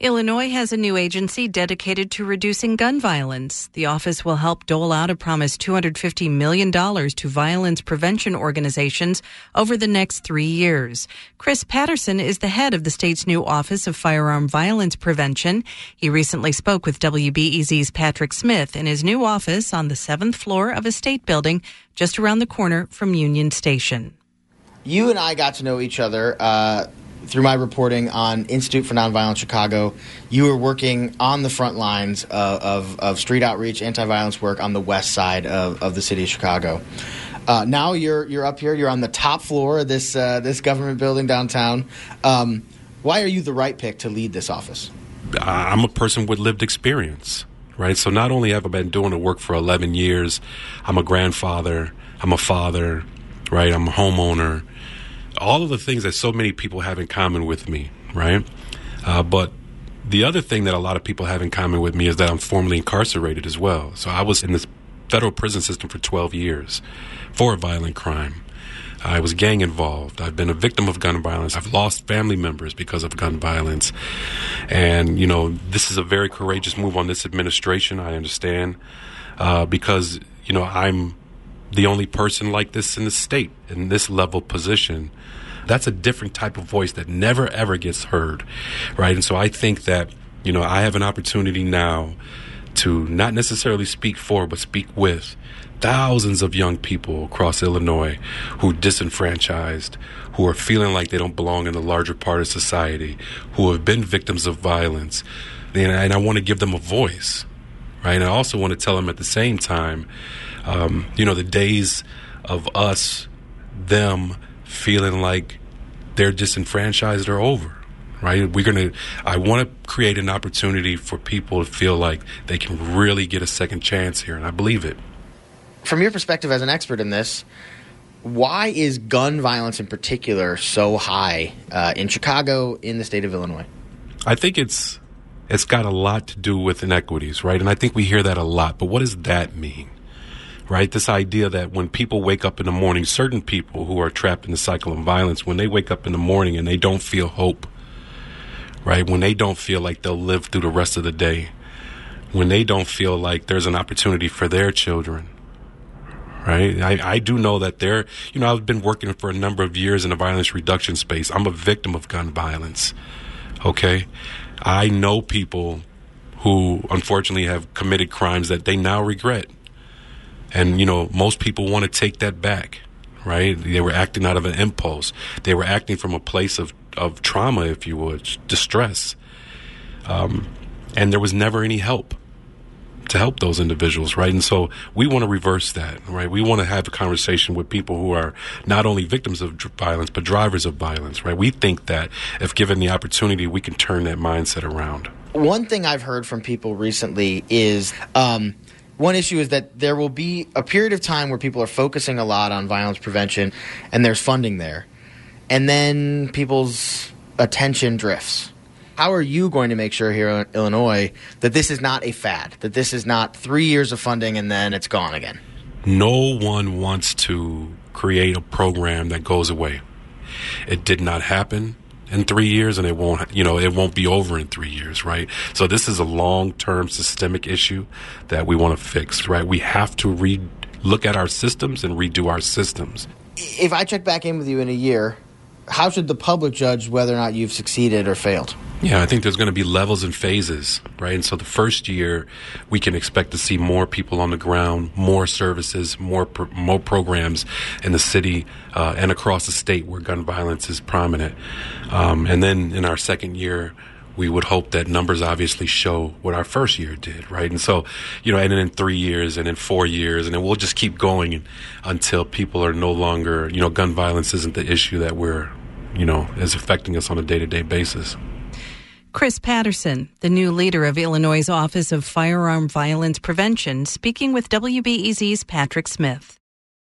Illinois has a new agency dedicated to reducing gun violence. The office will help dole out a promised $250 million to violence prevention organizations over the next three years. Chris Patterson is the head of the state's new Office of Firearm Violence Prevention. He recently spoke with WBEZ's Patrick Smith in his new office on the seventh floor of a state building just around the corner from Union Station. You and I got to know each other. Uh through my reporting on Institute for Nonviolence Chicago, you were working on the front lines of, of, of street outreach, anti violence work on the west side of, of the city of Chicago. Uh, now you're you're up here. You're on the top floor of this uh, this government building downtown. Um, why are you the right pick to lead this office? I'm a person with lived experience, right? So not only have I been doing the work for 11 years, I'm a grandfather, I'm a father, right? I'm a homeowner all of the things that so many people have in common with me, right? Uh, but the other thing that a lot of people have in common with me is that I'm formerly incarcerated as well. So I was in this federal prison system for 12 years for a violent crime. I was gang involved. I've been a victim of gun violence. I've lost family members because of gun violence. And, you know, this is a very courageous move on this administration, I understand, uh, because, you know, I'm the only person like this in the state in this level position that's a different type of voice that never ever gets heard right? And so i think that you know i have an opportunity now to not necessarily speak for but speak with thousands of young people across illinois who are disenfranchised who are feeling like they don't belong in the larger part of society who have been victims of violence. And, and i want to give them a voice right? And i also want to tell them at the same time um, you know, the days of us, them feeling like they're disenfranchised are over. Right? We're gonna. I want to create an opportunity for people to feel like they can really get a second chance here, and I believe it. From your perspective as an expert in this, why is gun violence in particular so high uh, in Chicago, in the state of Illinois? I think it's it's got a lot to do with inequities, right? And I think we hear that a lot. But what does that mean? Right? This idea that when people wake up in the morning, certain people who are trapped in the cycle of violence, when they wake up in the morning and they don't feel hope, right? When they don't feel like they'll live through the rest of the day, when they don't feel like there's an opportunity for their children, right? I, I do know that there, you know, I've been working for a number of years in the violence reduction space. I'm a victim of gun violence, okay? I know people who unfortunately have committed crimes that they now regret and, you know, most people want to take that back, right? They were acting out of an impulse. They were acting from a place of, of trauma, if you would, distress. Um, and there was never any help to help those individuals, right? And so we want to reverse that, right? We want to have a conversation with people who are not only victims of violence, but drivers of violence, right? We think that if given the opportunity, we can turn that mindset around. One thing I've heard from people recently is um, one issue is that there will be a period of time where people are focusing a lot on violence prevention and there's funding there. And then people's attention drifts. How are you going to make sure here in Illinois that this is not a fad, that this is not three years of funding and then it's gone again? No one wants to create a program that goes away. It did not happen in three years and it won't you know it won't be over in three years right? So this is a long-term systemic issue that we want to fix right? We have to re look at our systems and redo our systems. If i check back in with you in a year how should the public judge whether or not you've succeeded or failed yeah, I think there's going to be levels and phases, right? And so the first year, we can expect to see more people on the ground, more services, more pro- more programs in the city uh, and across the state where gun violence is prominent. Um, and then in our second year, we would hope that numbers obviously show what our first year did, right? And so, you know, and then in three years and in four years, and then we'll just keep going until people are no longer, you know, gun violence isn't the issue that we're, you know, is affecting us on a day to day basis. Chris Patterson, the new leader of Illinois' Office of Firearm Violence Prevention, speaking with WBEZ's Patrick Smith.